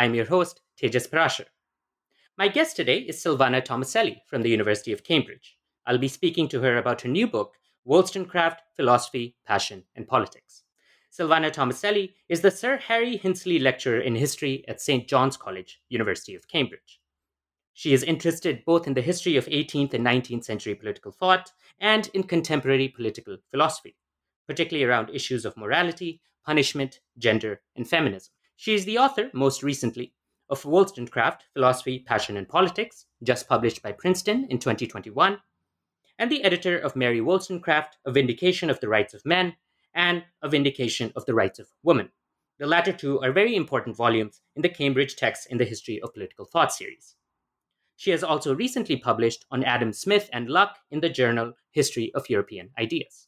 I'm your host, Tejas Parashar. My guest today is Sylvana Tomaselli from the University of Cambridge. I'll be speaking to her about her new book, Wollstonecraft Philosophy, Passion, and Politics. Sylvana Tomaselli is the Sir Harry Hinsley Lecturer in History at St. John's College, University of Cambridge. She is interested both in the history of 18th and 19th century political thought and in contemporary political philosophy, particularly around issues of morality, punishment, gender, and feminism. She is the author, most recently, of Wollstonecraft Philosophy, Passion, and Politics, just published by Princeton in 2021, and the editor of Mary Wollstonecraft, A Vindication of the Rights of Men, and A Vindication of the Rights of Women. The latter two are very important volumes in the Cambridge Texts in the History of Political Thought series. She has also recently published on Adam Smith and Locke in the journal History of European Ideas.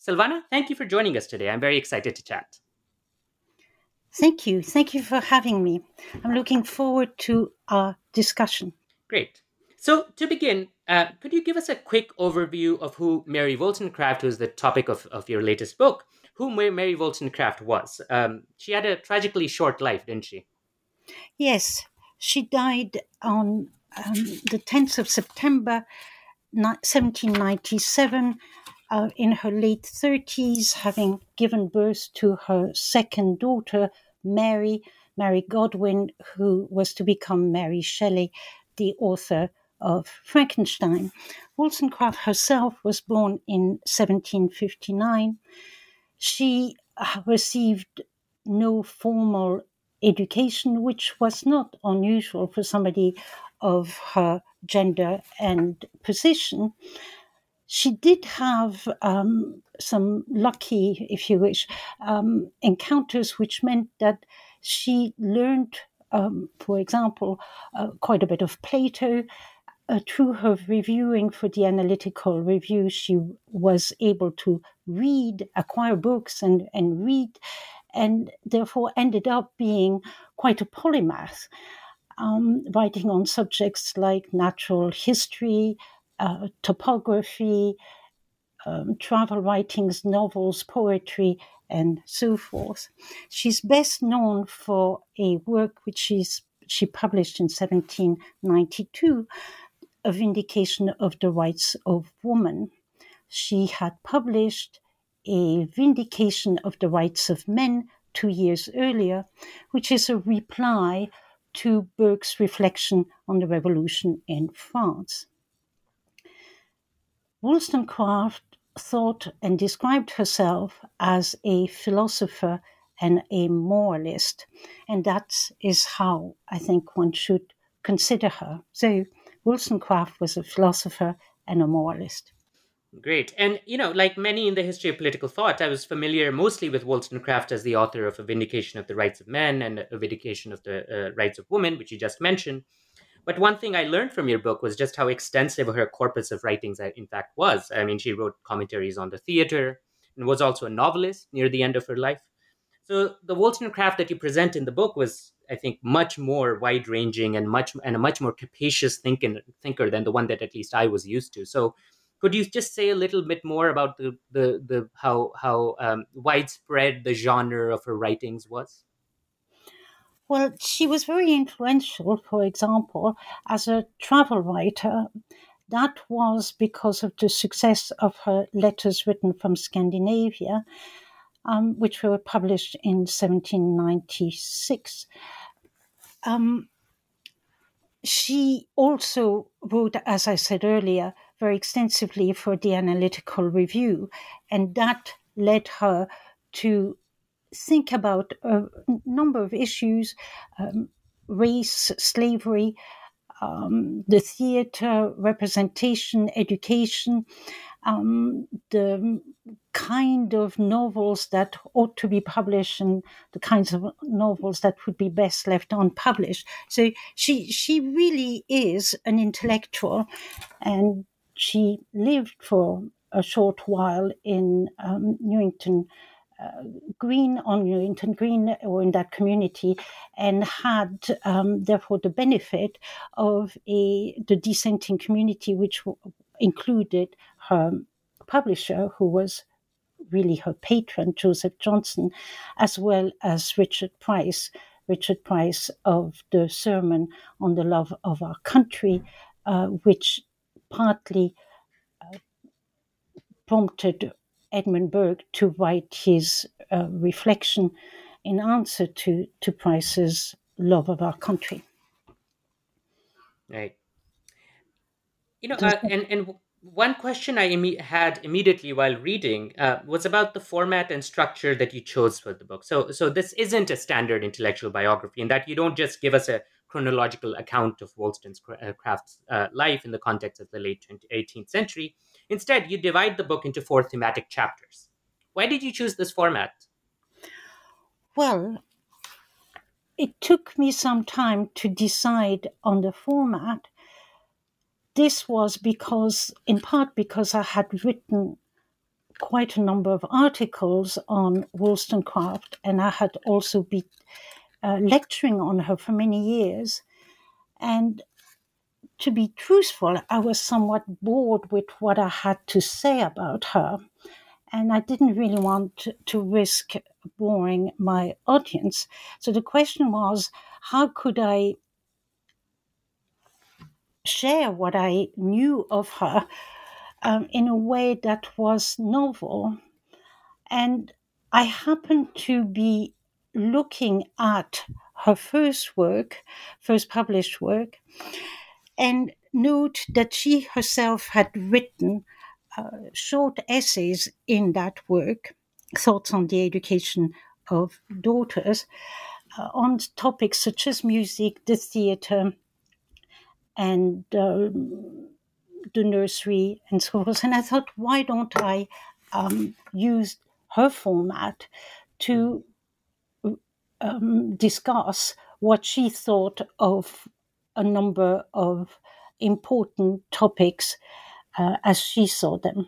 Sylvana, thank you for joining us today. I'm very excited to chat. Thank you. Thank you for having me. I'm looking forward to our discussion. Great. So, to begin, uh, could you give us a quick overview of who Mary Wollstonecraft, who is the topic of, of your latest book, who Mary Wollstonecraft was? Um, she had a tragically short life, didn't she? Yes. She died on um, the 10th of September 1797 uh, in her late 30s, having given birth to her second daughter, Mary, Mary Godwin, who was to become Mary Shelley, the author of Frankenstein. Wollstonecraft herself was born in 1759. She uh, received no formal education, which was not unusual for somebody of her gender and position. She did have um, some lucky, if you wish, um, encounters, which meant that she learned, um, for example, uh, quite a bit of Plato. Uh, through her reviewing for the analytical review, she was able to read, acquire books, and, and read, and therefore ended up being quite a polymath, um, writing on subjects like natural history, uh, topography, um, travel writings, novels, poetry, and so forth. She's best known for a work which she's, she published in 1792, A Vindication of the Rights of Woman. She had published A Vindication of the Rights of Men two years earlier, which is a reply to Burke's reflection on the revolution in France. Wollstonecraft thought and described herself as a philosopher and a moralist. And that is how I think one should consider her. So Wollstonecraft was a philosopher and a moralist. Great. And, you know, like many in the history of political thought, I was familiar mostly with Wollstonecraft as the author of A Vindication of the Rights of Men and A Vindication of the uh, Rights of Women, which you just mentioned. But one thing I learned from your book was just how extensive her corpus of writings, uh, in fact, was. I mean, she wrote commentaries on the theater and was also a novelist near the end of her life. So the Wollstonecraft that you present in the book was, I think, much more wide-ranging and much and a much more capacious thinking, thinker than the one that at least I was used to. So could you just say a little bit more about the the, the how how um, widespread the genre of her writings was? Well, she was very influential, for example, as a travel writer. That was because of the success of her letters written from Scandinavia, um, which were published in 1796. Um, she also wrote, as I said earlier, very extensively for the Analytical Review, and that led her to think about a number of issues um, race, slavery, um, the theater, representation, education, um, the kind of novels that ought to be published and the kinds of novels that would be best left unpublished. So she she really is an intellectual, and she lived for a short while in um, Newington Green on Newington Green or in that community and had um, therefore the benefit of a the dissenting community which included her publisher who was really her patron Joseph Johnson as well as Richard Price Richard Price of the sermon on the love of our country uh, which partly uh, prompted Edmund Burke to write his uh, reflection in answer to, to Price's love of our country. Right. You know, uh, and, and one question I had immediately while reading uh, was about the format and structure that you chose for the book. So, so this isn't a standard intellectual biography in that you don't just give us a chronological account of Wollstonecraft's uh, life in the context of the late 18th century. Instead, you divide the book into four thematic chapters. Why did you choose this format? Well, it took me some time to decide on the format. This was because, in part, because I had written quite a number of articles on Wollstonecraft, and I had also been uh, lecturing on her for many years. And to be truthful, I was somewhat bored with what I had to say about her. And I didn't really want to, to risk boring my audience. So the question was how could I share what I knew of her um, in a way that was novel? And I happened to be looking at her first work, first published work, and note that she herself had written uh, short essays in that work, Thoughts on the Education of Daughters, uh, on topics such as music, the theatre, and um, the nursery, and so forth. And I thought, why don't I um, use her format to um, discuss what she thought of a number of important topics uh, as she saw them.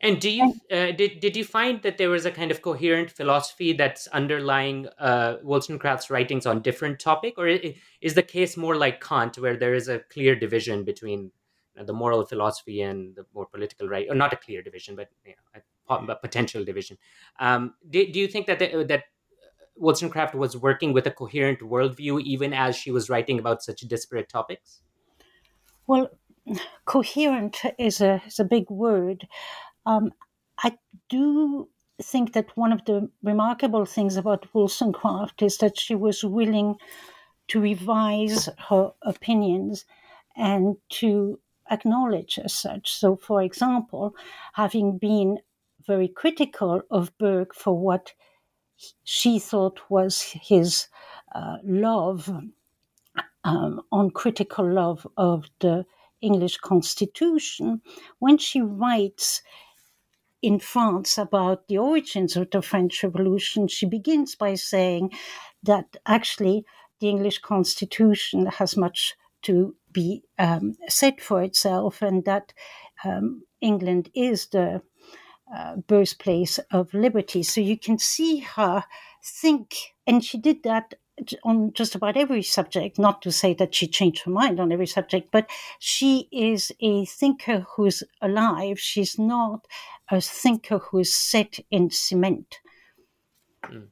And do you uh, did did you find that there was a kind of coherent philosophy that's underlying uh, Wollstonecraft's writings on different topic, or is the case more like Kant, where there is a clear division between the moral philosophy and the more political right, or not a clear division, but you know, a, potential division? Um, do, do you think that the, that Wollstonecraft was working with a coherent worldview even as she was writing about such disparate topics? Well, coherent is a, is a big word. Um, I do think that one of the remarkable things about Wollstonecraft is that she was willing to revise her opinions and to acknowledge as such. So, for example, having been very critical of Burke for what she thought was his uh, love, um, uncritical love of the English Constitution, when she writes in France about the origins of the French Revolution, she begins by saying that actually the English Constitution has much to be um, said for itself, and that um, England is the uh, birthplace of liberty. So you can see her think, and she did that on just about every subject, not to say that she changed her mind on every subject, but she is a thinker who's alive. She's not a thinker who's set in cement. Mm.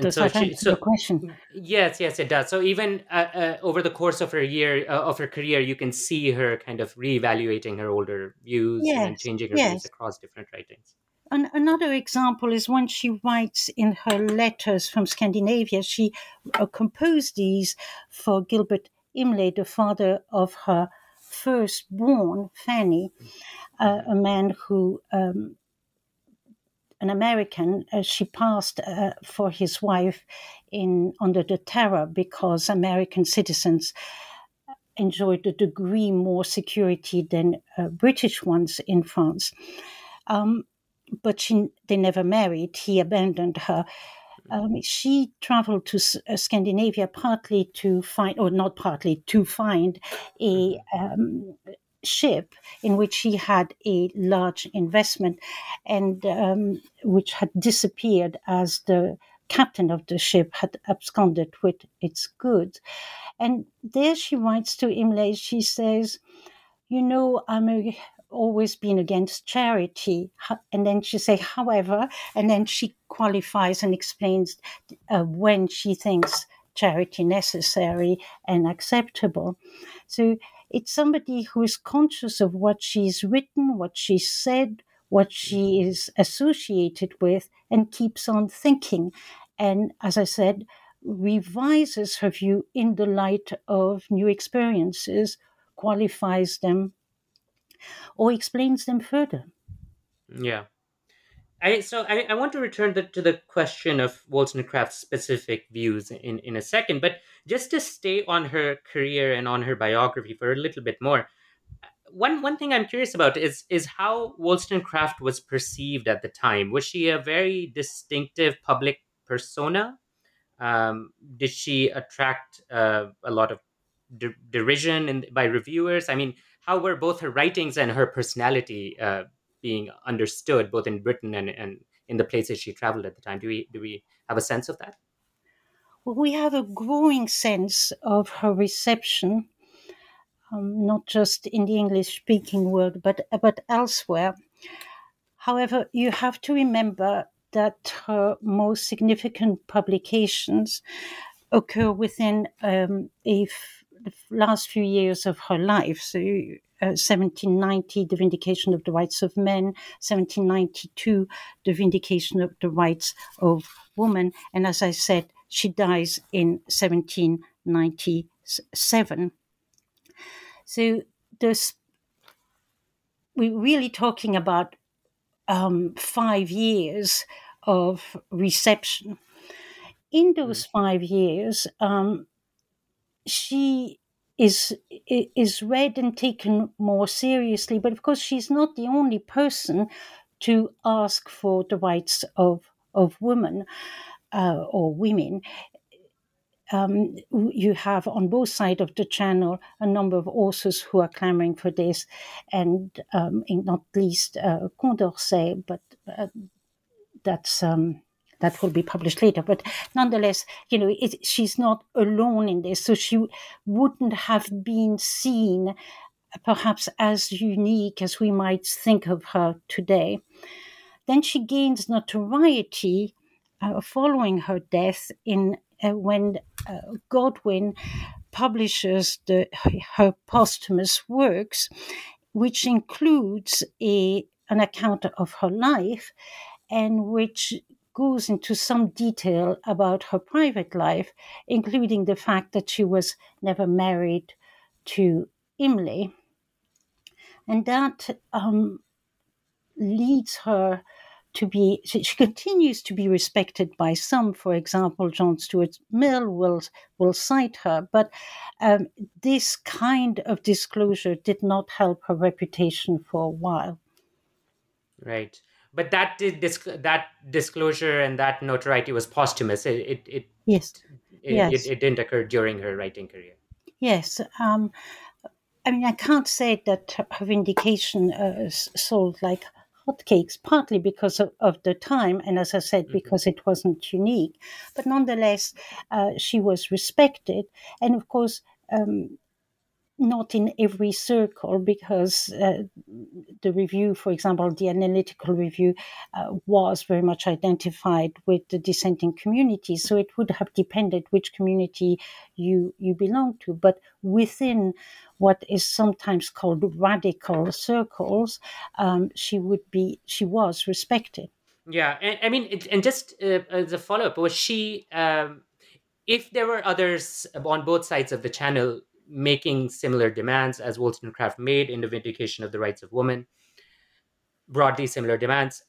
Does so that she, so, the question? Yes, yes, it does. So even uh, uh, over the course of her year uh, of her career, you can see her kind of reevaluating her older views yes, and changing her yes. views across different writings. An- another example is when she writes in her letters from Scandinavia. She uh, composed these for Gilbert Imlay, the father of her firstborn, Fanny, uh, a man who um, an American, uh, she passed uh, for his wife in under the terror because American citizens enjoyed a degree more security than uh, British ones in France. Um, but she, they never married. He abandoned her. Um, she traveled to uh, Scandinavia partly to find, or not partly, to find a um, ship in which he had a large investment and um, which had disappeared as the captain of the ship had absconded with its goods. And there she writes to Imlay, she says, You know, I'm a, always been against charity. And then she say, however, and then she qualifies and explains uh, when she thinks charity necessary and acceptable. So it's somebody who is conscious of what she's written, what she said, what she mm-hmm. is associated with, and keeps on thinking. And as I said, revises her view in the light of new experiences, qualifies them, or explains them further. Yeah. I, so I, I want to return the, to the question of Wollstonecraft's specific views in, in a second, but just to stay on her career and on her biography for a little bit more, one one thing I'm curious about is is how Wollstonecraft was perceived at the time. Was she a very distinctive public persona? Um, did she attract uh, a lot of de- derision in, by reviewers? I mean, how were both her writings and her personality uh, being understood both in Britain and, and in the places she traveled at the time. Do we do we have a sense of that? Well, we have a growing sense of her reception, um, not just in the English-speaking world, but but elsewhere. However, you have to remember that her most significant publications occur within um, a f- the last few years of her life. So 1790, uh, the Vindication of the Rights of Men, 1792, the Vindication of the Rights of Women. And as I said, she dies in 1797. So this, we're really talking about um, five years of reception. In those mm. five years, um, she is is read and taken more seriously. But of course, she's not the only person to ask for the rights of of women uh, or women. Um, you have on both sides of the channel a number of authors who are clamoring for this, and um, not least uh, Condorcet, but uh, that's um, that will be published later. But nonetheless, you know, it, she's not alone in this. So she wouldn't have been seen perhaps as unique as we might think of her today. Then she gains notoriety uh, following her death in uh, when uh, Godwin publishes the, her posthumous works, which includes a an account of her life and which goes into some detail about her private life, including the fact that she was never married to Imlay. And that um, leads her to be, she, she, continues to be respected by some. For example, John Stuart Mill will, will cite her, but um, this kind of disclosure did not help her reputation for a while. Right but that disc- that disclosure and that notoriety was posthumous. It, it, it Yes. It, yes. It, it, didn't occur during her writing career. Yes. Um, I mean, I can't say that her vindication uh, sold like hotcakes, partly because of, of, the time, and as I said, mm-hmm. because it wasn't unique. But nonetheless, uh, she was respected. And of course, um, not in every circle because uh, the review, for example, the analytical review, uh, was very much identified with the dissenting community. So it would have depended which community you you belong to. But within what is sometimes called radical circles, um, she would be she was respected. Yeah, and I mean, and just uh, as a follow up, was she? Um, if there were others on both sides of the channel making similar demands as Wollstonecraft made in the Vindication of the Rights of Woman, broadly similar demands.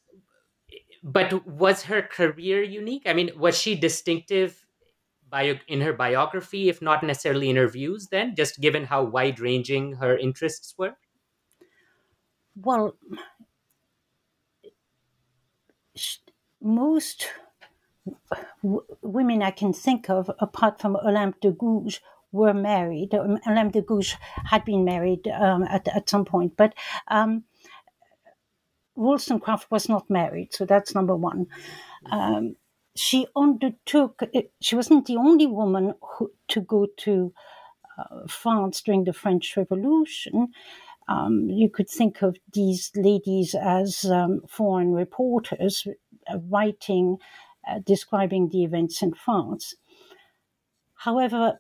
But was her career unique? I mean, was she distinctive bio- in her biography, if not necessarily in her views, then, just given how wide ranging her interests were? Well, most w- women I can think of, apart from Olympe de Gouges, were married. Olympe de Gouges had been married um, at, at some point, but um, Wollstonecraft was not married, so that's number one. Um, she undertook, she wasn't the only woman who, to go to uh, France during the French Revolution. Um, you could think of these ladies as um, foreign reporters uh, writing, uh, describing the events in France. However,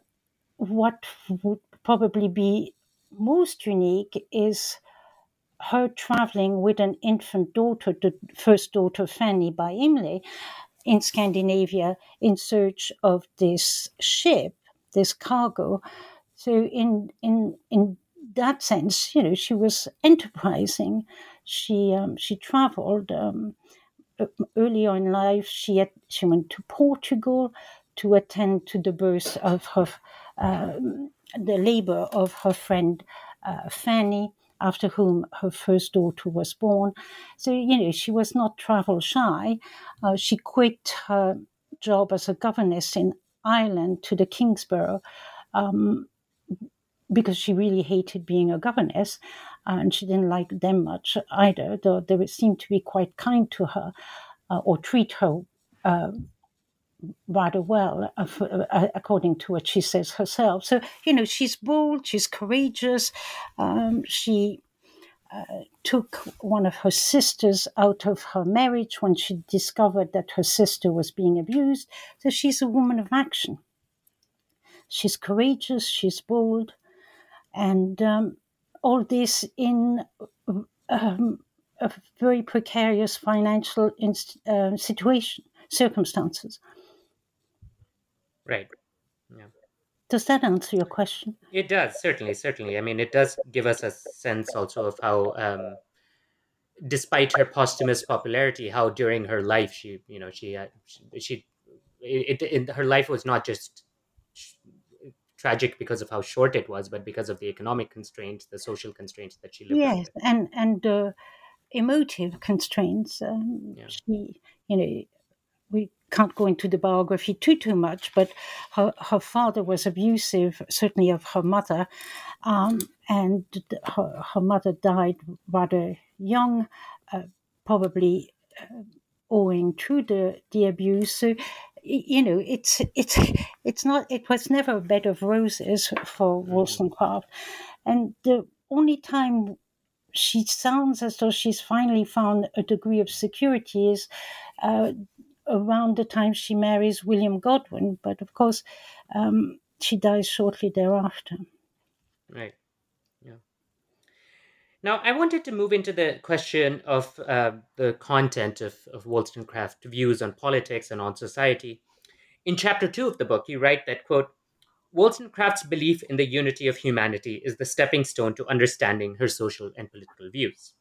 what would probably be most unique is her traveling with an infant daughter, the first daughter Fanny by Imlay, in Scandinavia in search of this ship, this cargo. So in in in that sense, you know, she was enterprising. She um, she traveled um, earlier in life. She had, she went to Portugal to attend to the birth of her um, the labor of her friend uh, Fanny, after whom her first daughter was born. So, you know, she was not travel shy. Uh, she quit her job as a governess in Ireland to the Kingsborough um, because she really hated being a governess and she didn't like them much either, though they seemed to be quite kind to her uh, or treat her uh, rather well, uh, uh, according to what she says herself. So, you know, she's bold, she's courageous. Um, she uh, took one of her sisters out of her marriage when she discovered that her sister was being abused. So, she's a woman of action. She's courageous, she's bold, and um, all this in um, a very precarious financial uh, situation, circumstances. Right. Yeah. Does that answer your question? It does, certainly, certainly. I mean, it does give us a sense also of how, um, despite her posthumous popularity, how during her life she, you know, she, uh, she, she it, it, her life was not just tragic because of how short it was, but because of the economic constraints, the social constraints that she lived. Yes, and and uh, emotive constraints. Um, yeah. She, you know, we can't go into the biography too too much, but her, her father was abusive, certainly of her mother, um, and her, her mother died rather young, uh, probably uh, owing to the the abuse. So, you know, it's it's it's not. It was never a bed of roses for mm-hmm. Wollstonecraft, and the only time she sounds as though she's finally found a degree of security is uh, around the time she marries William Godwin, but of course, um, she dies shortly thereafter. Right. Yeah. Now, I wanted to move into the question of uh, the content of, of Wollstonecraft views on politics and on society. In chapter two of the book, you write that, quote, Wollstonecraft's belief in the unity of humanity is the stepping stone to understanding her social and political views.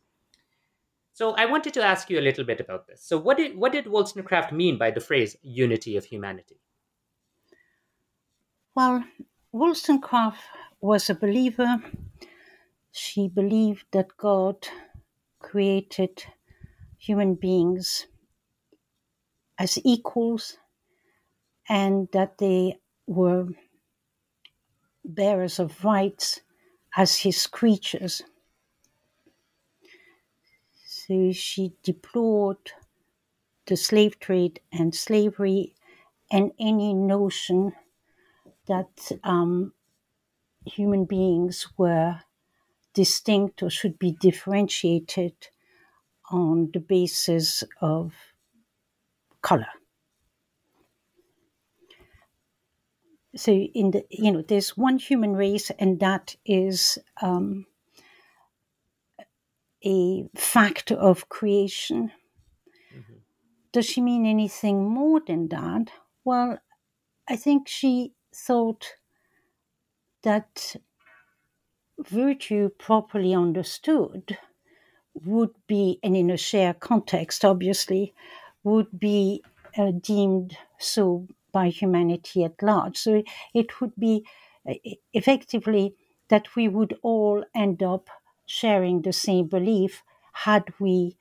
So I wanted to ask you a little bit about this. So what did what did Wollstonecraft mean by the phrase unity of humanity? Well, Wollstonecraft was a believer. She believed that God created human beings as equals and that they were bearers of rights as his creatures. So she deplored the slave trade and slavery and any notion that um, human beings were distinct or should be differentiated on the basis of color. So in the you know there's one human race and that is um, a fact of creation. Mm-hmm. Does she mean anything more than that? Well, I think she thought that virtue properly understood would be, and in a shared context, obviously, would be uh, deemed so by humanity at large. So it would be uh, effectively that we would all end up sharing the same belief had we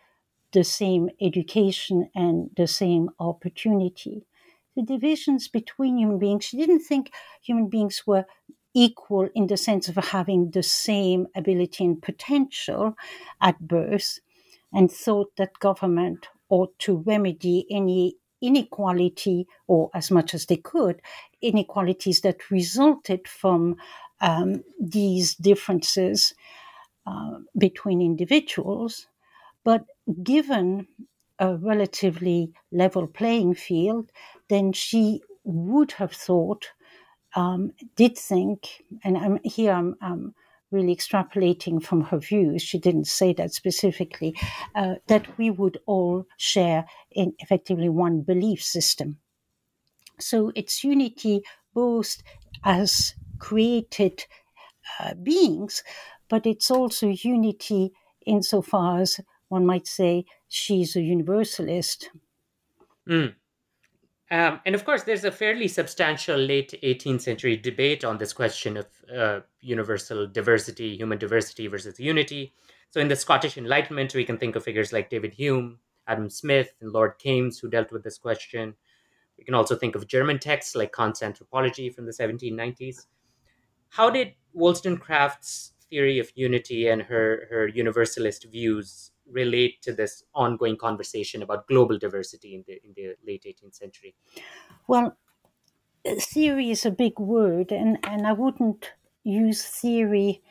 the same education and the same opportunity. The divisions between human beings, she didn't think human beings were equal in the sense of having the same ability and potential at birth, and thought that government ought to remedy any inequality, or as much as they could, inequalities that resulted from um, these differences uh, between individuals. But given a relatively level playing field, then she would have thought, um, did think, and I'm, here I'm, I'm really extrapolating from her views, she didn't say that specifically, uh, that we would all share in effectively one belief system. So it's unity both as created uh, beings, but it's also unity insofar as one might say she's a universalist. Mm. Um, and of course, there's a fairly substantial late 18th century debate on this question of uh, universal diversity, human diversity versus unity. So, in the Scottish Enlightenment, we can think of figures like David Hume, Adam Smith, and Lord Kames who dealt with this question. We can also think of German texts like Kant's Anthropology from the 1790s. How did Wollstonecraft's theory of unity and her, her universalist views relate to this ongoing conversation about global diversity in the in the late 18th century? Well, theory is a big word, and, and I wouldn't use theory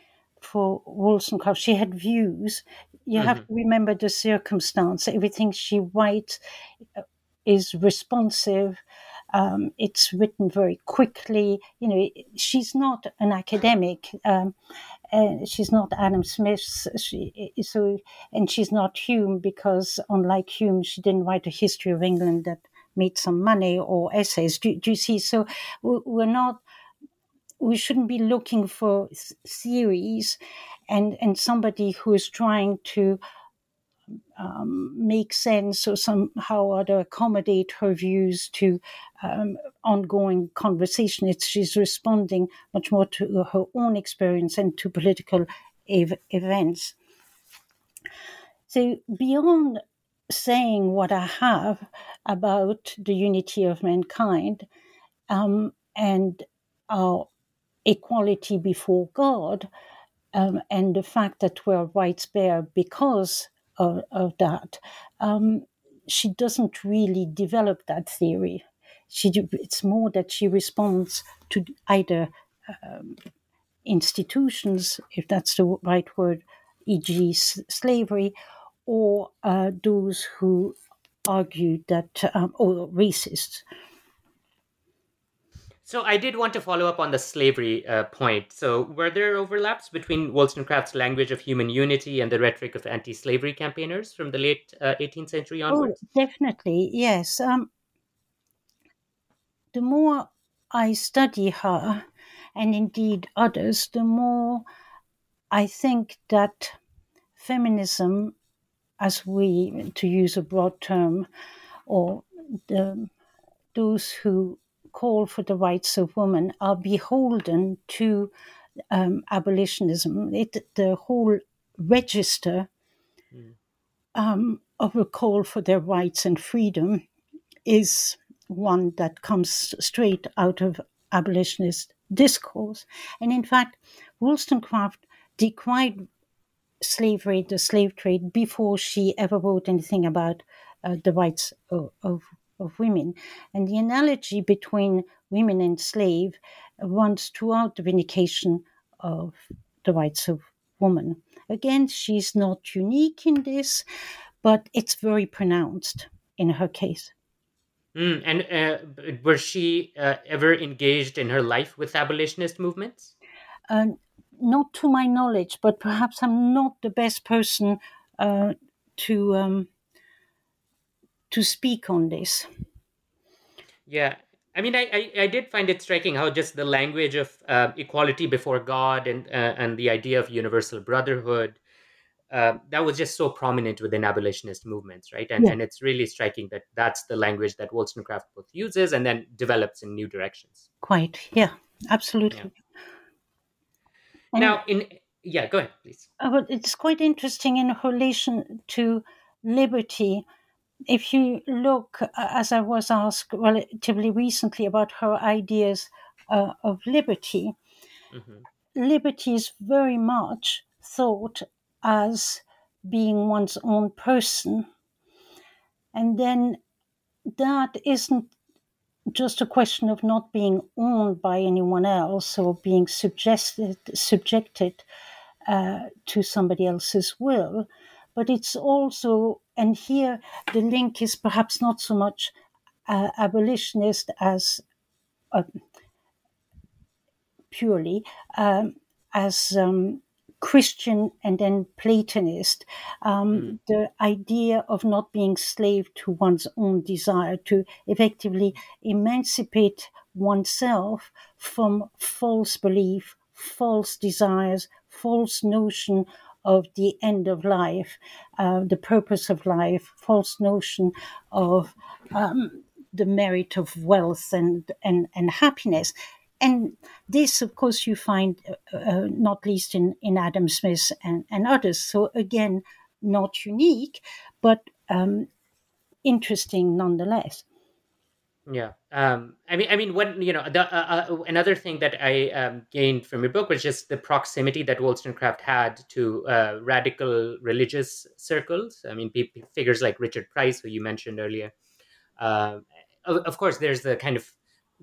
for Wollstonecraft. She had views. You mm-hmm. have to remember the circumstance. Everything she writes uh, is responsive. Um, it's written very quickly. You know, she's not an academic. Um, uh, she's not Adam Smith, she, so and she's not Hume because, unlike Hume, she didn't write a history of England that made some money or essays. Do, do you see? So we're not. We shouldn't be looking for theories, and and somebody who is trying to um, make sense or somehow or other accommodate her views to um, ongoing conversation. It's, she's responding much more to her own experience and to political ev- events. So, beyond saying what I have about the unity of mankind um, and our equality before God, um, and the fact that we're rights bearer because of, of that. Um, she doesn't really develop that theory. She, it's more that she responds to either um, institutions, if that's the right word, e.g., slavery, or uh, those who argue that, um, or racists so I did want to follow up on the slavery uh, point. So were there overlaps between Wollstonecraft's language of human unity and the rhetoric of anti-slavery campaigners from the late uh, 18th century oh, onwards? Oh, definitely, yes. Um, the more I study her, and indeed others, the more I think that feminism, as we, to use a broad term, or the, those who call for the rights of women are beholden to um, abolitionism. It, the whole register mm. um, of a call for their rights and freedom is one that comes straight out of abolitionist discourse. And in fact, Wollstonecraft decried slavery, the slave trade, before she ever wrote anything about uh, the rights of, of, of, women. And the analogy between women and slave runs throughout the vindication of the rights of women. Again, she's not unique in this, but it's very pronounced in her case. Mm, and uh, was she uh, ever engaged in her life with abolitionist movements? Uh, not to my knowledge, but perhaps I'm not the best person uh, to um, to speak on this. Yeah, I mean, I, I, I, did find it striking how just the language of uh, equality before God and uh, and the idea of universal brotherhood uh, that was just so prominent within abolitionist movements, right? And, yeah. and it's really striking that that's the language that Wollstonecraft both uses and then develops in new directions. Quite, yeah, absolutely. Yeah. Now, in yeah, go ahead, please. Uh, but it's quite interesting in relation to liberty. If you look, uh, as I was asked relatively recently about her ideas uh, of liberty, mm-hmm. liberty is very much thought as being one's own person. And then that isn't just a question of not being owned by anyone else or being subjected, subjected uh, to somebody else's will, but it's also, and here the link is perhaps not so much uh, abolitionist as uh, purely um, as um, Christian and then Platonist, um, mm. the idea of not being slave to one's own desire, to effectively emancipate oneself from false belief, false desires, false notion of the end of life, uh, the purpose of life, false notion of um, the merit of wealth and, and, and happiness. And this, of course, you find uh, uh, not least in, in Adam Smith and, and others. So, again, not unique, but um, interesting nonetheless. Yeah, um, I mean, I mean, what you know, the, uh, uh, another thing that I um, gained from your book was just the proximity that Wollstonecraft had to uh, radical religious circles. I mean, people, figures like Richard Price, who you mentioned earlier. Uh, of, of, course, there's the kind of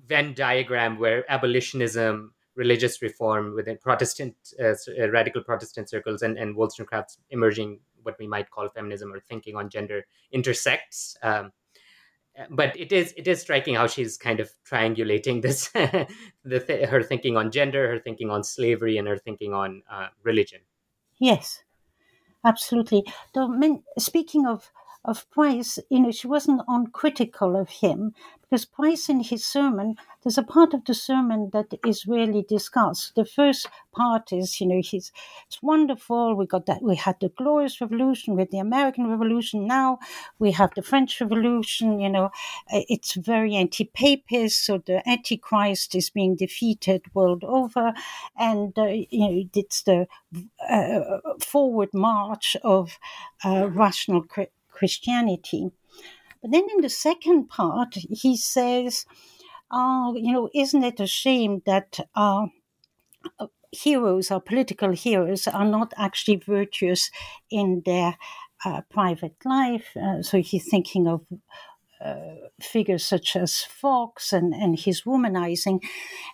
Venn diagram where abolitionism, religious reform within Protestant, uh, uh, radical Protestant circles, and, and Wollstonecraft's emerging what we might call feminism or thinking on gender intersects. Um, but it is it is striking how she's kind of triangulating this the th- her thinking on gender her thinking on slavery and her thinking on uh, religion. Yes absolutely. Though, speaking of of Price, you know, she wasn't uncritical of him because Price in his sermon, there's a part of the sermon that is really discussed. The first part is, you know, he's it's wonderful. We got that we had the glorious revolution with the American Revolution. Now we have the French Revolution. You know, it's very anti-papist, so the Antichrist is being defeated world over, and uh, you know, it's the uh, forward march of uh, rational. Christianity. But then in the second part, he says, uh, you know, isn't it a shame that uh, heroes, our political heroes, are not actually virtuous in their uh, private life? Uh, so he's thinking of uh, figures such as Fox and, and his womanizing.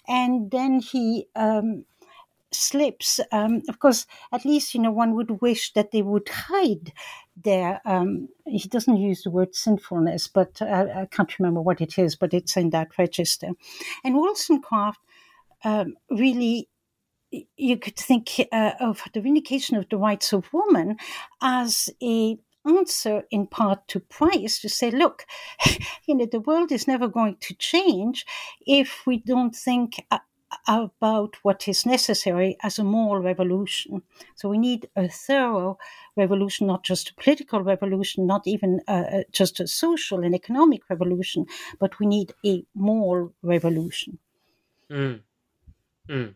And then he um, slips. Um, of course, at least, you know, one would wish that they would hide their, um, he doesn't use the word sinfulness, but I, I, can't remember what it is, but it's in that register. And Wollstonecraft um, really you could think uh, of the vindication of the rights of woman as a answer in part to Price to say, look, you know, the world is never going to change if we don't think uh, about what is necessary as a moral revolution. So we need a thorough revolution, not just a political revolution, not even uh, uh, just a social and economic revolution, but we need a moral revolution. Mm. Mm.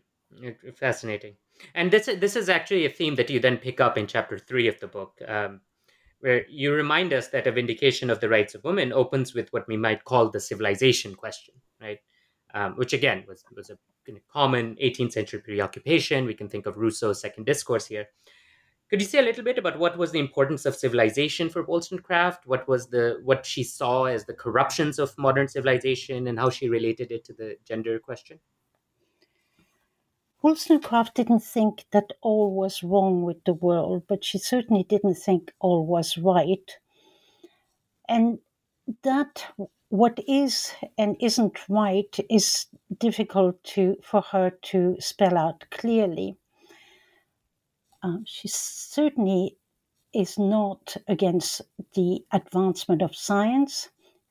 Fascinating. And this this is actually a theme that you then pick up in chapter three of the book. Um, where you remind us that a vindication of the rights of women opens with what we might call the civilization question, right? Um, which again was was a common 18th century preoccupation. We can think of Rousseau's Second Discourse here. Could you say a little bit about what was the importance of civilization for Wollstonecraft? What was the what she saw as the corruptions of modern civilization, and how she related it to the gender question? Wollstonecraft didn't think that all was wrong with the world, but she certainly didn't think all was right. And that what is and isn't right is difficult to for her to spell out clearly. Um, she certainly is not against the advancement of science.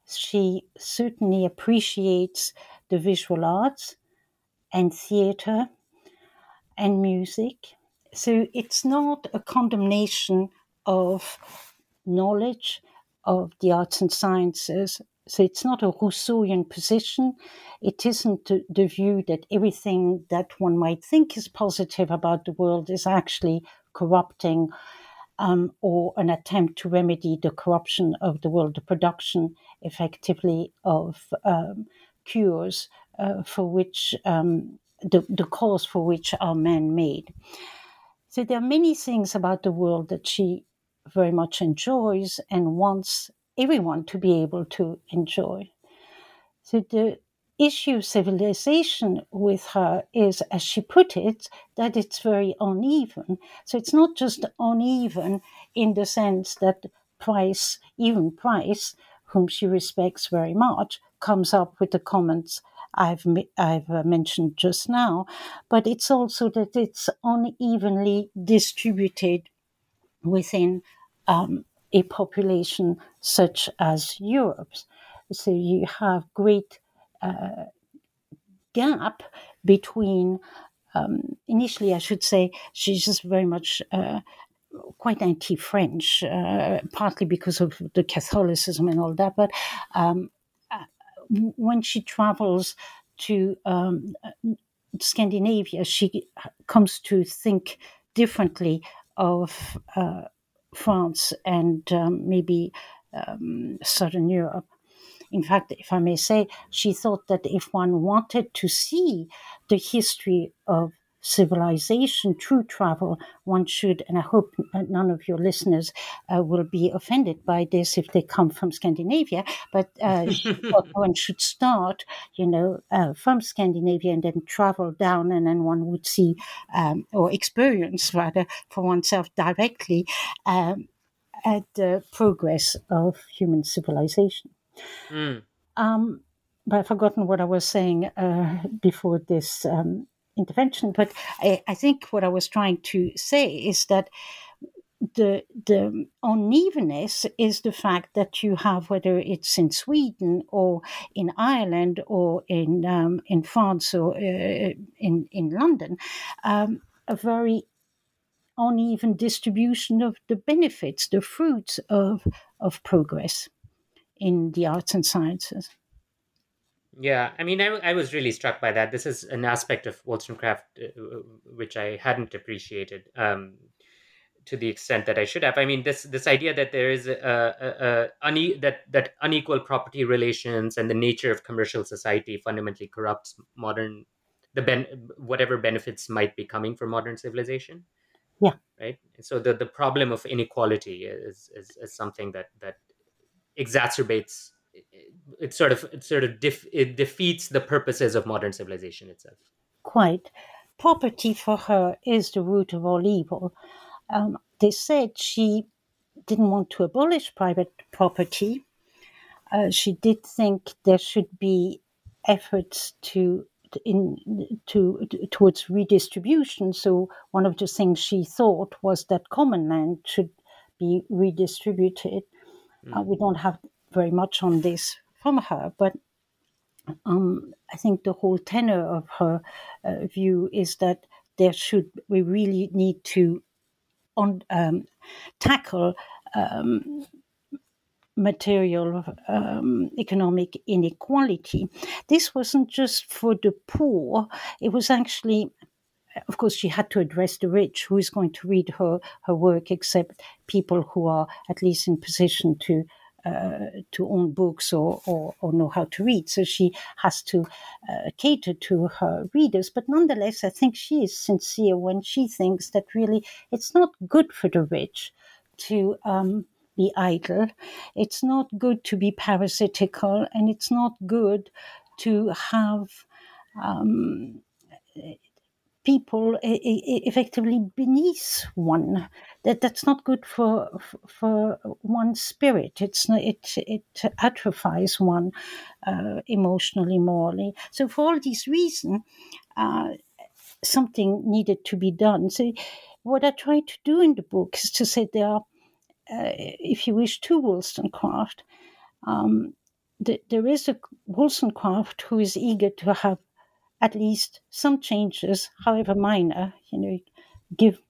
She certainly appreciates the visual arts and theater and music. So it's not a condemnation of knowledge of the arts and sciences. So it's not a Rousseauian position. It isn't the view that everything that one might think is positive about the world is actually corrupting um, or an attempt to remedy the corruption of the world, the production effectively of um, cures uh, for which um, the, the cause for which are man made. So there are many things about the world that she very much enjoys and wants everyone to be able to enjoy. So the issue civilization with her is, as she put it, that it's very uneven. So it's not just uneven in the sense that Price, even Price, whom she respects very much, comes up with the comments I've I've uh, mentioned just now, but it's also that it's unevenly distributed within um, a population such as Europe's. So you have great uh, gap between. Um, initially, I should say she's just very much uh, quite anti-French, uh, partly because of the Catholicism and all that. But um, uh, when she travels to um, Scandinavia, she comes to think differently of uh, France and um, maybe um, Southern Europe. In fact, if I may say, she thought that if one wanted to see the history of civilization through travel, one should, and I hope none of your listeners uh, will be offended by this if they come from Scandinavia, but uh, one should start, you know, uh, from Scandinavia and then travel down, and then one would see um, or experience rather for oneself directly um, at the progress of human civilization. Mm. Um, but I've forgotten what I was saying uh, before this um, intervention. But I, I think what I was trying to say is that the the unevenness is the fact that you have whether it's in Sweden or in Ireland or in um, in France or uh, in in London, um, a very uneven distribution of the benefits, the fruits of of progress in the arts and sciences. Yeah, I mean, I, I was really struck by that. This is an aspect of Wollstonecraft uh, uh, which I hadn't appreciated um, to the extent that I should have. I mean, this this idea that there is a, a, a une- that that unequal property relations and the nature of commercial society fundamentally corrupts modern the ben whatever benefits might be coming from modern civilization. Yeah. Right. So the the problem of inequality is is, is something that that exacerbates it sort of it sort of def, it defeats the purposes of modern civilization itself. Quite, property for her is the root of all evil. Um, they said she didn't want to abolish private property. Uh, she did think there should be efforts to in to towards redistribution. So one of the things she thought was that common land should be redistributed. Mm. Uh, we don't have very much on this from her, but um, I think the whole tenor of her uh, view is that there should we really need to on um, tackle um, material um, economic inequality. This wasn't just for the poor; it was actually of course, she had to address the rich. Who is going to read her, her work except people who are at least in position to uh, to own books or, or, or, know how to read. So she has to uh, cater to her readers. But nonetheless, I think she is sincere when she thinks that really it's not good for the rich to um, be idle. It's not good to be parasitical, and it's not good to have um, people effectively beneath one. That that's not good for for one's spirit. It's not, it it atrophies one uh, emotionally, morally. So for all these reasons, uh, something needed to be done. So what I try to do in the book is to say there are, uh, if you wish, two Wollstonecraft. Um, there is a Wollstonecraft who is eager to have at least some changes, however minor, you know, give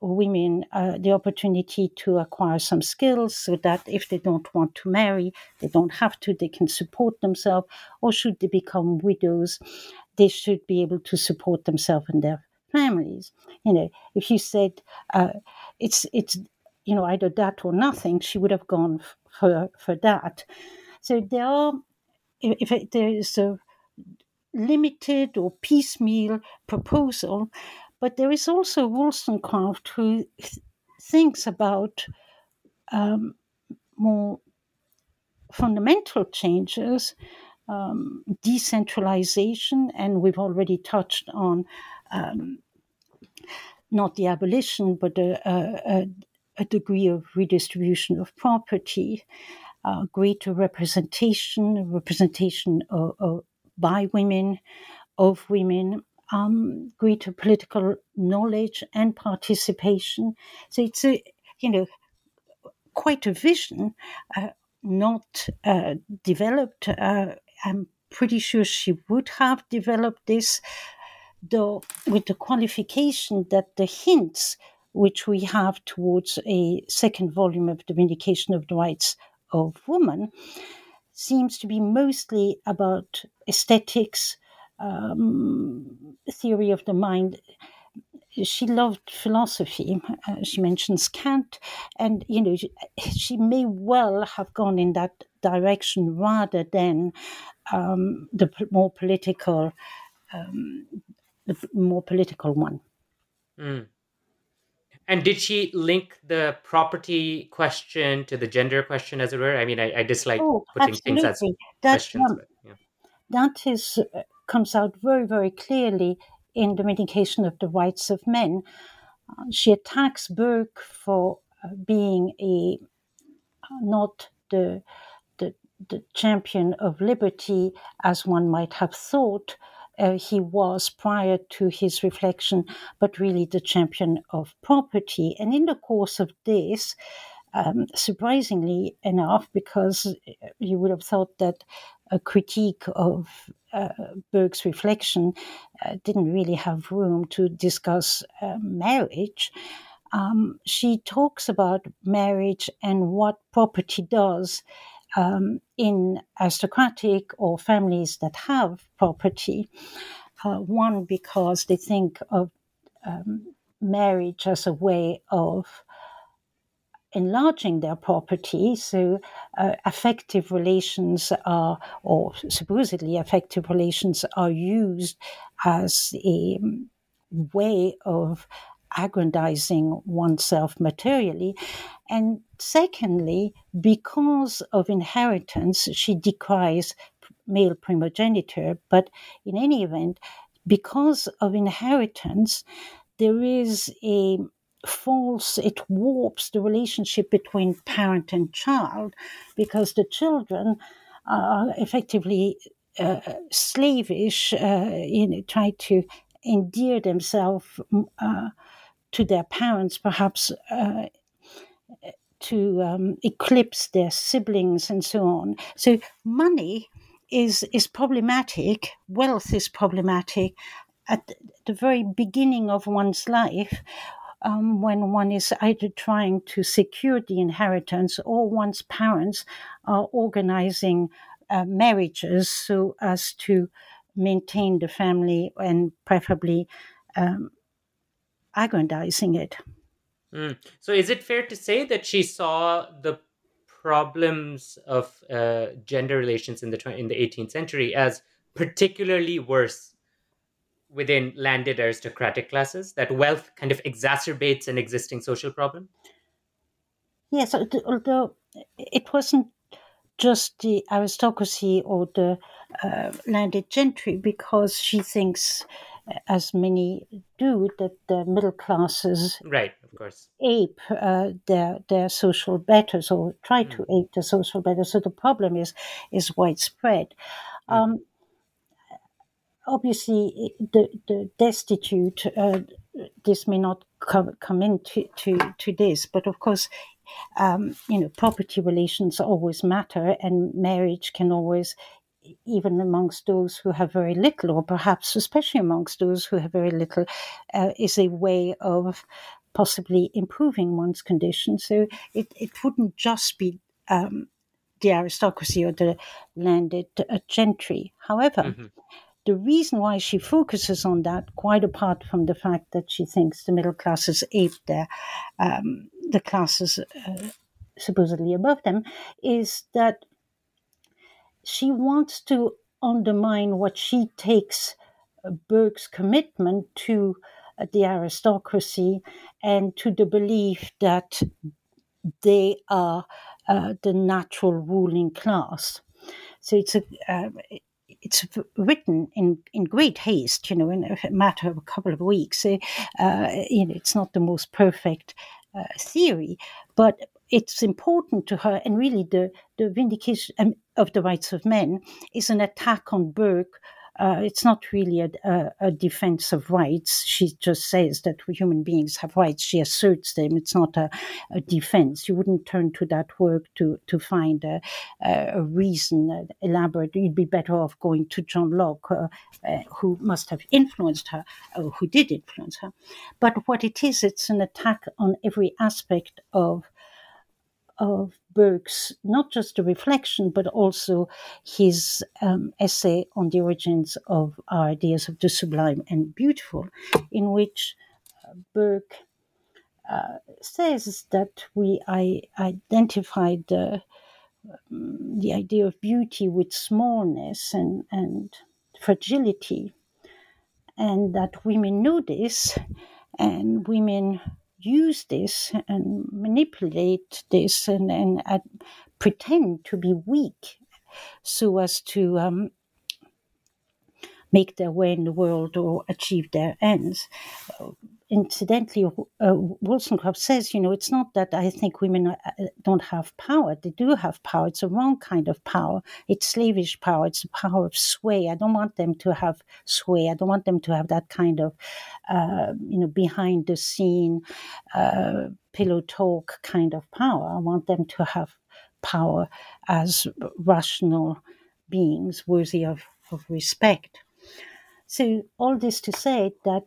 women uh, the opportunity to acquire some skills so that if they don't want to marry, they don't have to, they can support themselves, or should they become widows, they should be able to support themselves and their families. You know, if you said uh, it's it's you know either that or nothing, she would have gone for for that. So there are if it, there is a limited or piecemeal proposal, but there is also Wollstonecraft who th- thinks about um, more fundamental changes, um, decentralization, and we've already touched on um, not the abolition, but a, a, a, degree of redistribution of property, uh, greater representation, representation of, of, by women, of women, um, greater political knowledge and participation. So it's a, you know, quite a vision, uh, not uh, developed. Uh, I'm pretty sure she would have developed this, though, with the qualification that the hints which we have towards a second volume of the Vindication of the Rights of Woman seems to be mostly about aesthetics, um, theory of the mind. She loved philosophy. Uh, she mentions Kant, and you know she, she, may well have gone in that direction rather than um, the more political, um, the more political one. Mm. And did she link the property question to the gender question, as it were? I mean, I, I dislike oh, putting absolutely. things as that, questions. Um, but, yeah. That is uh, comes out very, very clearly in the Vindication of the Rights of Men. Uh, she attacks Burke for uh, being a uh, not the, the the champion of liberty as one might have thought, uh, he was prior to his reflection, but really the champion of property. And in the course of this, um, surprisingly enough, because uh, you would have thought that a critique of uh, Burke's reflection uh, didn't really have room to discuss uh, marriage. Um, she talks about marriage and what property does um, in aristocratic or families that have property. Uh, one, because they think of um, marriage as a way of enlarging their property. So, uh, affective relations are, or supposedly affective relations, are used as a way of aggrandizing oneself materially. And secondly, because of inheritance, she decries male primogeniture. But in any event, because of inheritance, there is a false, it warps the relationship between parent and child because the children are effectively uh, slavish, uh, you know, try to endear themselves uh, to their parents, perhaps uh, to um, eclipse their siblings and so on. So money is is problematic. Wealth is problematic at the very beginning of one's life. Um, when one is either trying to secure the inheritance or one's parents are organizing uh, marriages so as to maintain the family and preferably um, aggrandizing it. Mm. So, is it fair to say that she saw the problems of uh, gender relations in the in the 18th century as particularly worse within landed aristocratic classes? That wealth kind of exacerbates an existing social problem. Yes, although it wasn't just the aristocracy or the uh, landed gentry, because she thinks as many do, that the middle classes right, of course, ape uh, their their social betters or try mm. to ape the social betters. So the problem is is widespread. Mm. Um, obviously, the the destitute. Uh, this may not come come into to, to this, but of course, um, you know, property relations always matter, and marriage can always even amongst those who have very little, or perhaps especially amongst those who have very little, uh, is a way of possibly improving one's condition. So it, it wouldn't just be um, the aristocracy or the landed uh, gentry. However, mm-hmm. the reason why she focuses on that, quite apart from the fact that she thinks the middle classes ape their, um, the classes uh, supposedly above them, is that she wants to undermine what she takes uh, Burke's commitment to uh, the aristocracy and to the belief that they are uh, the natural ruling class. So it's a uh, it's written in, in great haste, you know, in a matter of a couple of weeks. Uh, you know, it's not the most perfect uh, theory, but it's important to her, and really the, the vindication um, of the rights of men is an attack on Burke. Uh, it's not really a, a, a, defense of rights. She just says that human beings have rights. She asserts them. It's not a, a defense. You wouldn't turn to that work to, to find a, reason elaborate. You'd be better off going to John Locke, uh, uh, who must have influenced her, or who did influence her. But what it is, it's an attack on every aspect of of Burke's not just a reflection, but also his um, essay on the origins of our ideas of the sublime and beautiful, in which uh, Burke uh, says that we I identified the, um, the idea of beauty with smallness and, and fragility, and that women know this, and women use this and manipulate this and, and uh, pretend to be weak so as to um, make their way in the world or achieve their ends incidentally, uh, Wollstonecraft says, you know, it's not that I think women uh, don't have power. They do have power. It's a wrong kind of power. It's slavish power. It's the power of sway. I don't want them to have sway. I don't want them to have that kind of, uh, you know, behind the scene, uh, pillow talk kind of power. I want them to have power as rational beings worthy of, of respect. So, all this to say that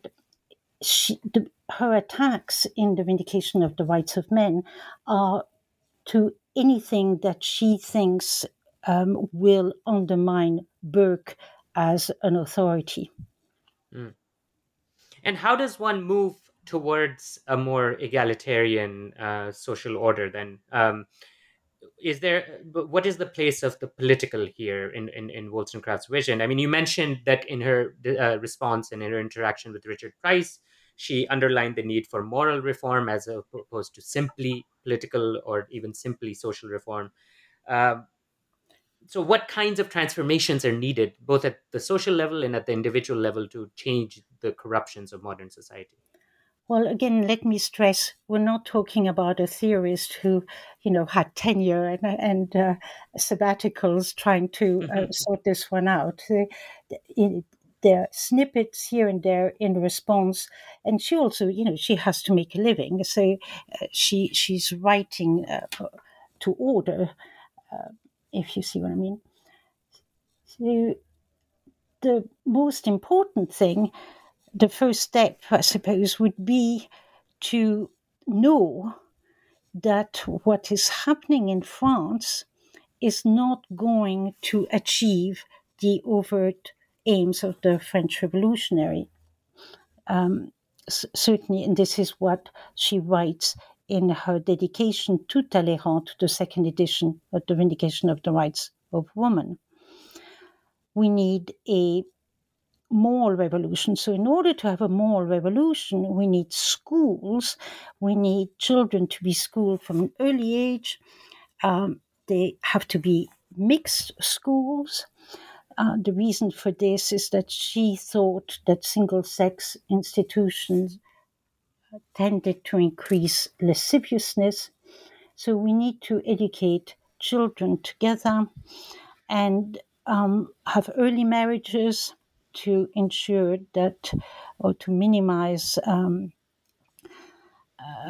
she, the, her attacks in the vindication of the rights of men are to anything that she thinks um, will undermine Burke as an authority. Mm. And how does one move towards a more egalitarian uh, social order then? Um, is there what is the place of the political here in, in, in Wollstonecraft's vision? I mean, you mentioned that in her uh, response and in her interaction with Richard Price, she underlined the need for moral reform as opposed to simply political or even simply social reform. Um, so, what kinds of transformations are needed, both at the social level and at the individual level, to change the corruptions of modern society? Well, again, let me stress: we're not talking about a theorist who, you know, had tenure and, and uh, sabbaticals trying to uh, mm-hmm. sort this one out. There are snippets here and there in response and she also you know she has to make a living. So uh, she she's writing uh, to order uh, if you see what i mean. So the most important thing the first step i suppose would be to know that what is happening in france is not going to achieve the overt aims of the French Revolutionary. Um, certainly, and this is what she writes in her dedication to Talleyrand, to the second edition of the Vindication of the Rights of Woman. We need a moral revolution. So, in order to have a moral revolution, we need schools, we need children to be schooled from an early age. Um, they have to be mixed schools. Uh, the reason for this is that she thought that single sex institutions tended to increase lasciviousness. So we need to educate children together and um, have early marriages to ensure that or to minimize um,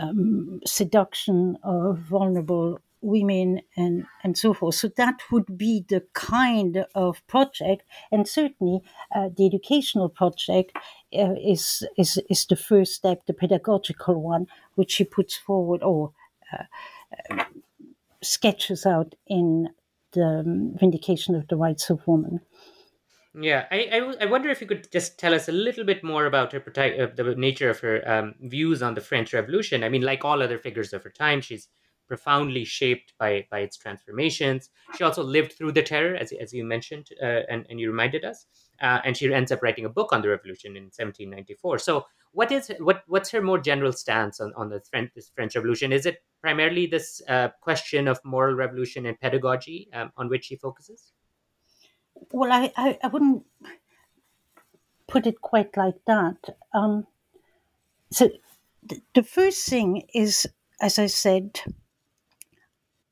um, seduction of vulnerable women and, and so forth. So that would be the kind of project, and certainly uh, the educational project uh, is, is is the first step, the pedagogical one, which she puts forward or uh, sketches out in the um, Vindication of the Rights of Women. Yeah, I, I, I, wonder if you could just tell us a little bit more about her uh, the nature of her um, views on the French Revolution. I mean, like all other figures of her time, she's profoundly shaped by by its transformations. She also lived through the terror, as, as you mentioned, uh, and, and you reminded us. Uh, and she ends up writing a book on the revolution in 1794. So, what is what what's her more general stance on, on the French, this French Revolution? Is it primarily this uh, question of moral revolution and pedagogy um, on which she focuses? Well, I, I, I wouldn't put it quite like that. Um, so th- the first thing is, as I said,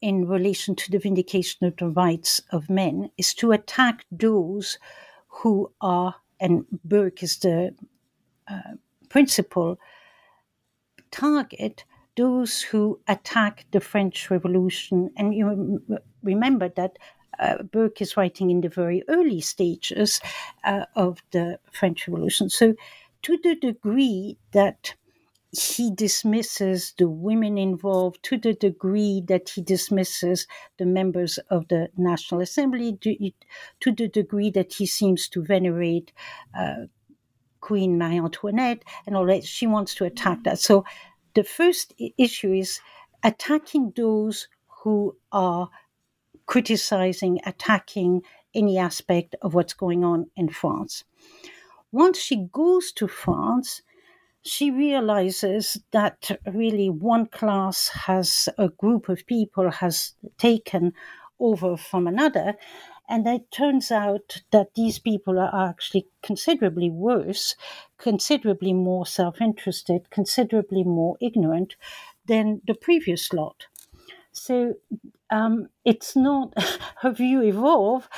in relation to the vindication of the rights of men, is to attack those who are, and Burke is the uh, principal target, those who attack the French Revolution. And you remember that uh, Burke is writing in the very early stages uh, of the French Revolution. So, to the degree that he dismisses the women involved, to the degree that he dismisses the members of the National Assembly, to, the degree that he seems to venerate uh, Queen Marie Antoinette and all that, she wants to attack that. So, the first issue is attacking those who are criticizing, attacking any aspect of what's going on in France. Once she goes to France, she realizes that really one class has a group of people has taken over from another and it turns out that these people are actually considerably worse considerably more self-interested considerably more ignorant than the previous lot so um, it's not her view evolve,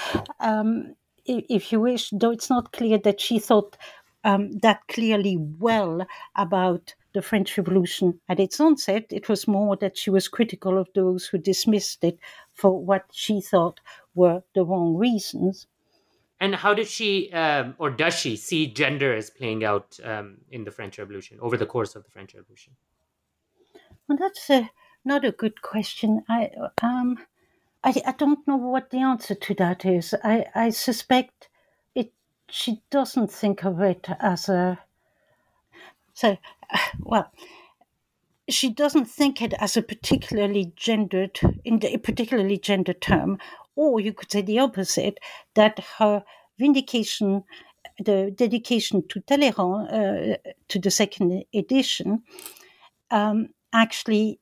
um, if you wish, though it's not clear that she thought um, that clearly well about the French Revolution at its onset. It was more that she was critical of those who dismissed it for what she thought were the wrong reasons. And how did she, um, or does she, see gender as playing out um, in the French Revolution over the course of the French Revolution? Well, that's a not a good question. I um, I, I don't know what the answer to that is. I, I suspect it. She doesn't think of it as a. So, well, she doesn't think it as a particularly gendered, in the, a particularly gendered term, or you could say the opposite. That her vindication, the dedication to Talleyrand, uh, to the second edition, um, actually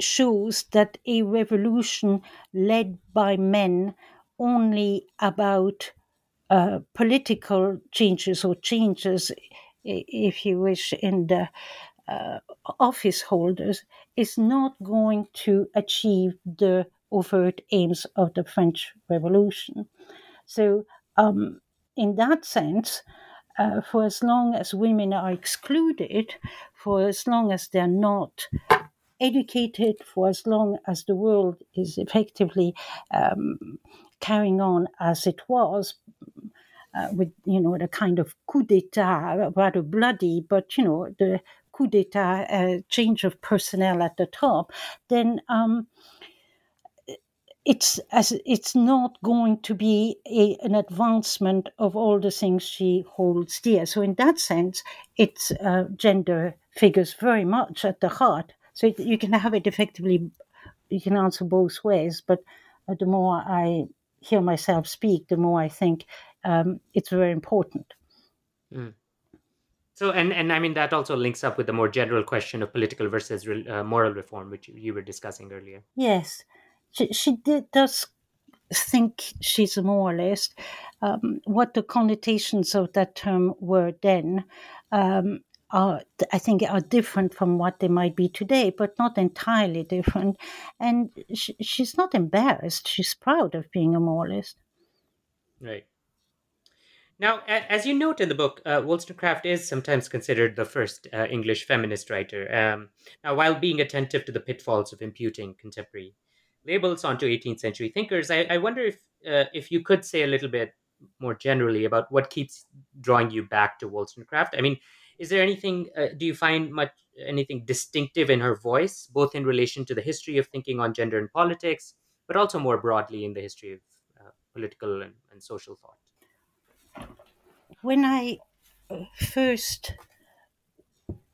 shows that a revolution led by men only about uh, political changes or changes, if you wish, in the uh, office holders is not going to achieve the overt aims of the French Revolution. So, um, in that sense, uh, for as long as women are excluded, for as long as they're not educated for as long as the world is effectively um, carrying on as it was. Uh, with you know the kind of coup d'état, rather bloody, but you know the coup d'état, uh, change of personnel at the top, then um, it's as it's not going to be a, an advancement of all the things she holds dear. So in that sense, it's uh, gender figures very much at the heart. So you can have it effectively, you can answer both ways. But uh, the more I hear myself speak, the more I think um, it's very important. Mm. So, and and I mean that also links up with the more general question of political versus uh, moral reform, which you were discussing earlier. Yes, she, she did, does think she's a moralist. Um, what the connotations of that term were then um, are, I think, are different from what they might be today, but not entirely different. And she, she's not embarrassed; she's proud of being a moralist. Right. Now, as you note in the book, uh, Wollstonecraft is sometimes considered the first uh, English feminist writer. Um, now, while being attentive to the pitfalls of imputing contemporary labels onto 18th century thinkers. I, I wonder if uh, if you could say a little bit more generally about what keeps drawing you back to Wollstonecraft. I mean, is there anything? Uh, do you find much anything distinctive in her voice, both in relation to the history of thinking on gender and politics, but also more broadly in the history of uh, political and, and social thought? When I first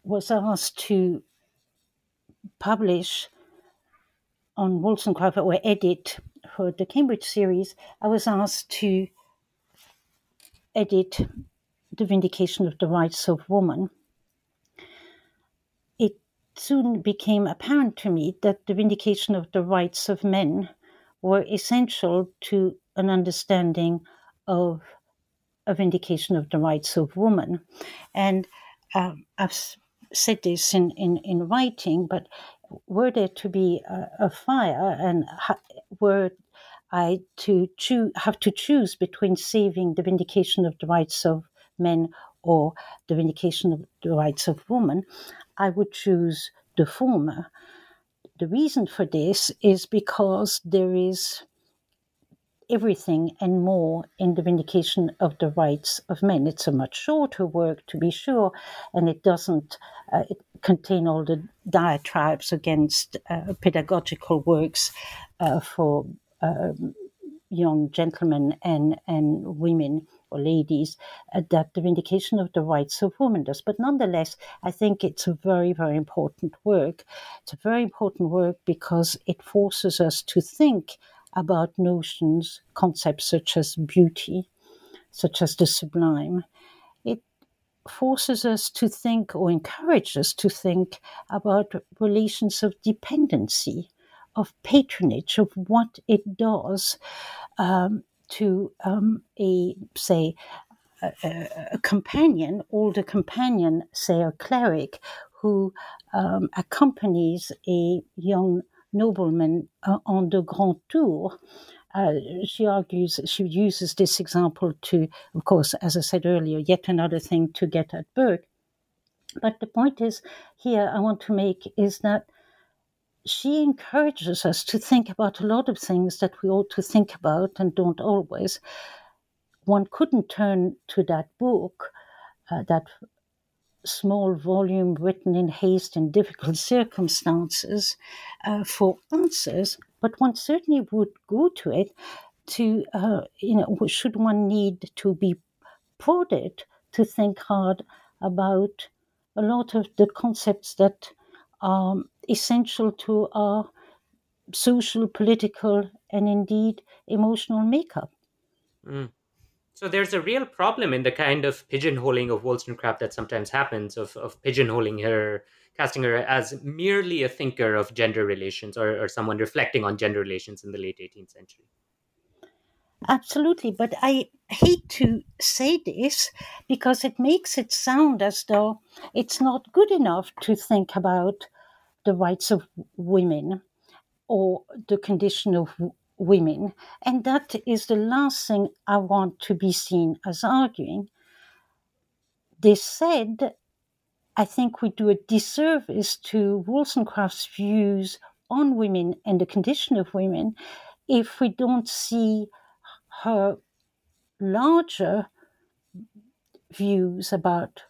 was asked to publish on Wollstonecraft or edit for the Cambridge series, I was asked to edit the Vindication of the Rights of Woman. It soon became apparent to me that the vindication of the rights of men were essential to an understanding of a vindication of the rights of woman. And um, I've said this in, in, in writing, but were there to be a, a fire and ha- were I to have to choose between saving the vindication of the rights of men or the vindication of the rights of women, I would choose the former. The reason for this is because there is everything and more in the vindication of the rights of men. It's a much shorter work, to be sure, and it doesn't uh, it contain all the diatribes against uh, pedagogical works uh, for um, young gentlemen and, and women or ladies that the vindication of the rights of women does. But nonetheless, I think it's a very, very important work. It's a very important work because it forces us to think about notions, concepts such as beauty, such as the sublime. It forces us to think or encourages us to think about relations of dependency, of patronage, of what it does um, to um, a, say, a, a, companion, older companion, say a cleric, who um, accompanies a young nobleman uh, on the Grand Tour. Uh, she argues, she uses this example to, of course, as I said earlier, yet another thing to get at Burke. But the point is here I want to make is that she encourages us to think about a lot of things that we ought to think about and don't always. One couldn't turn to that book, uh, that small volume written in haste in difficult circumstances uh, for answers, but one certainly would go to it to, uh, you know, should one need to be prodded to think hard about a lot of the concepts that are essential to our social, political, and indeed emotional makeup. Mm. So there's a real problem in the kind of pigeonholing of Wollstonecraft that sometimes happens of, of pigeonholing her, casting her as merely a thinker of gender relations or, or someone reflecting on gender relations in the late 18th century. Absolutely, but I hate to say this because it makes it sound as though it's not good enough to think about the rights of women or the condition of women. And that is the last thing I want to be seen as arguing. They said, I think we do a disservice to Wollstonecraft's views on women and the condition of women if we don't see her larger views about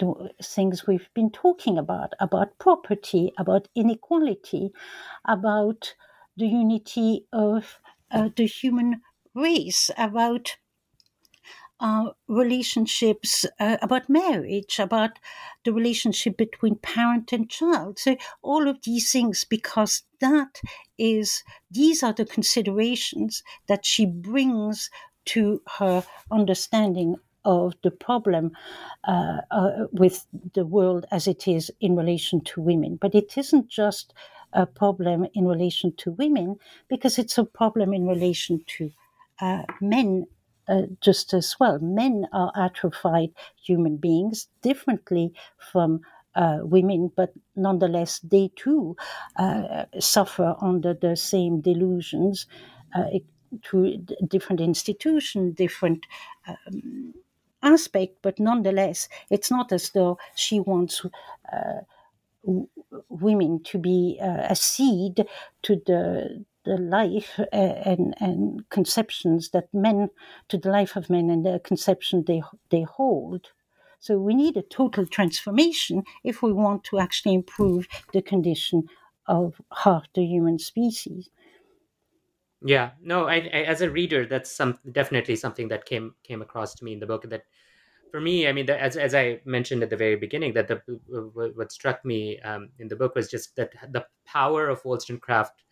the things we've been talking about about property, about inequality, about the unity of uh, the human race, about uh, relationships, uh, about marriage, about the relationship between parent and child. So, all of these things, because that is, these are the considerations that she brings to her understanding of the problem uh, uh, with the world as it is in relation to women. But it isn't just a problem in relation to women, because it's a problem in relation to uh, men uh, just as well. Men are atrophied human beings differently from uh, women, but nonetheless, they too uh, suffer under the same delusions uh, through different institutions, different. Um, aspect, but nonetheless, it's not as though she wants uh, w- women to be uh, a seed to the the life uh, and and conceptions that men to the life of men and the conception they they hold. So we need a total transformation if we want to actually improve the condition of half the human species. Yeah, no, I, I, as a reader, that's some definitely something that came came across to me in the book. That for me, I mean, the, as as I mentioned at the very beginning, that the what struck me um, in the book was just that the power of Wollstonecraft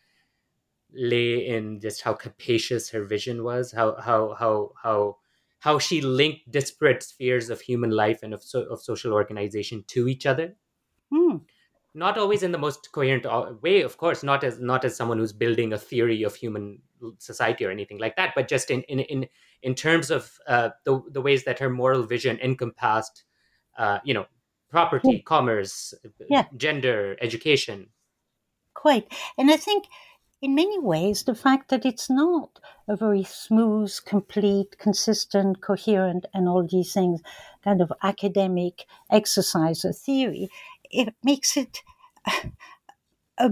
lay in just how capacious her vision was, how how how how how she linked disparate spheres of human life and of so, of social organization to each other. Hmm not always in the most coherent uh, way of course not as not as someone who's building a theory of human society or anything like that but just in in in, in terms of uh, the the ways that her moral vision encompassed uh, you know property yeah. commerce yeah. gender education quite and i think in many ways the fact that it's not a very smooth complete consistent coherent and all these things kind of academic exercise or theory it makes it a,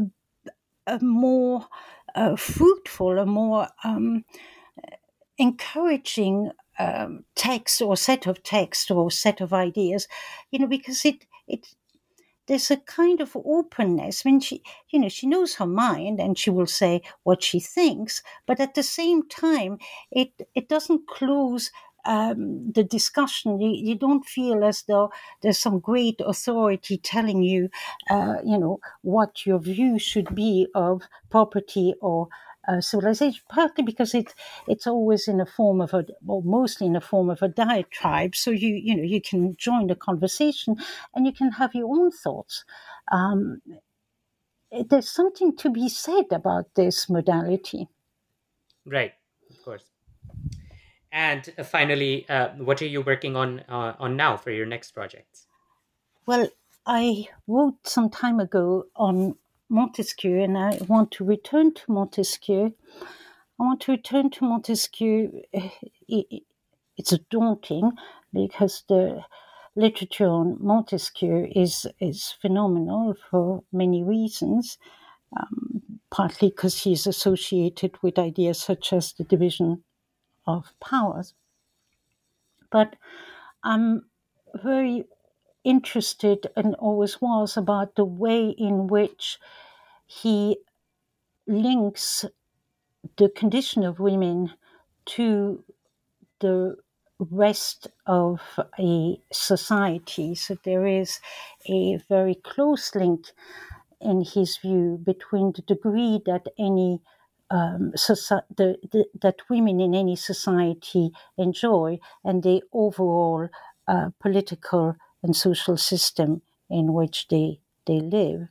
a more uh, fruitful, a more um, encouraging um, text or set of text or set of ideas, you know, because it it there's a kind of openness. I mean, she, you know, she knows her mind and she will say what she thinks, but at the same time, it it doesn't close um, the discussion, you, you don't feel as though there's some great authority telling you, uh, you know, what your view should be of property or uh, civilization, partly because it it's always in a form of a, or mostly in a form of a diatribe. So you you know you can join the conversation and you can have your own thoughts. Um, there's something to be said about this modality. Right. And finally, uh, what are you working on uh, on now for your next projects? Well, I wrote some time ago on Montesquieu, and I want to return to Montesquieu. I want to return to Montesquieu. It's daunting because the literature on Montesquieu is is phenomenal for many reasons. Um, partly because he's associated with ideas such as the division of powers. But I'm very interested and always was about the way in which he links the condition of women to the rest of a society. So there is a very close link in his view between the degree that any um, the, the, that women in any society enjoy and the overall uh, political and social system in which they, they live.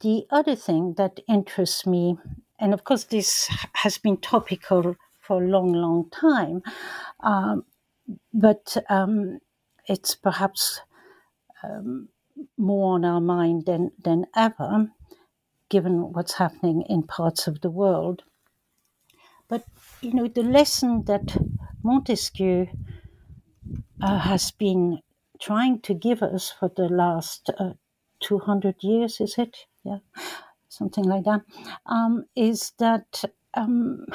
The other thing that interests me, and of course, this has been topical for a long, long time, um, but um, it's perhaps um, more on our mind than, than ever given what's happening in parts of the world. But, you know, the lesson that Montesquieu uh, has been trying to give us for the last uh, 200 years, is it? Yeah, something like that. Um, is that um,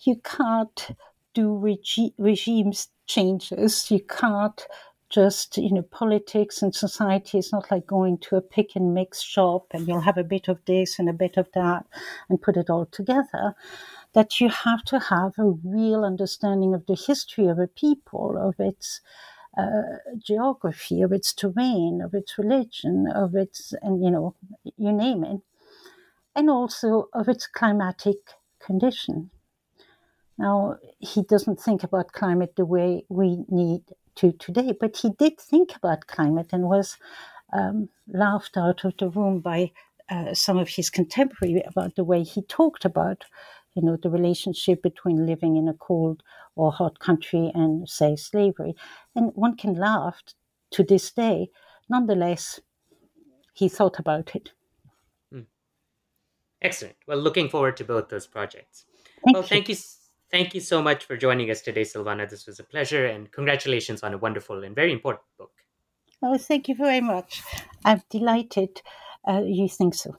you can't do regi- regimes changes, you can't just you know politics and society is not like going to a pick and mix shop and you'll have a bit of this and a bit of that and put it all together that you have to have a real understanding of the history of a people of its uh, geography of its terrain of its religion of its and you know you name it and also of its climatic condition. Now he doesn't think about climate the way we need to today. But he did think about climate and was um, laughed out of the room by uh, some of his contemporaries about the way he talked about, you know, the relationship between living in a cold or hot country and, say, slavery. And one can laugh to this day. Nonetheless, he thought about it. Hmm. Excellent. Well, looking forward to both those projects. Thank well, you. thank you Thank you so much for joining us today, Sylvana. This was a pleasure, and congratulations on a wonderful and very important book. Oh, thank you very much. I'm delighted uh, you think so.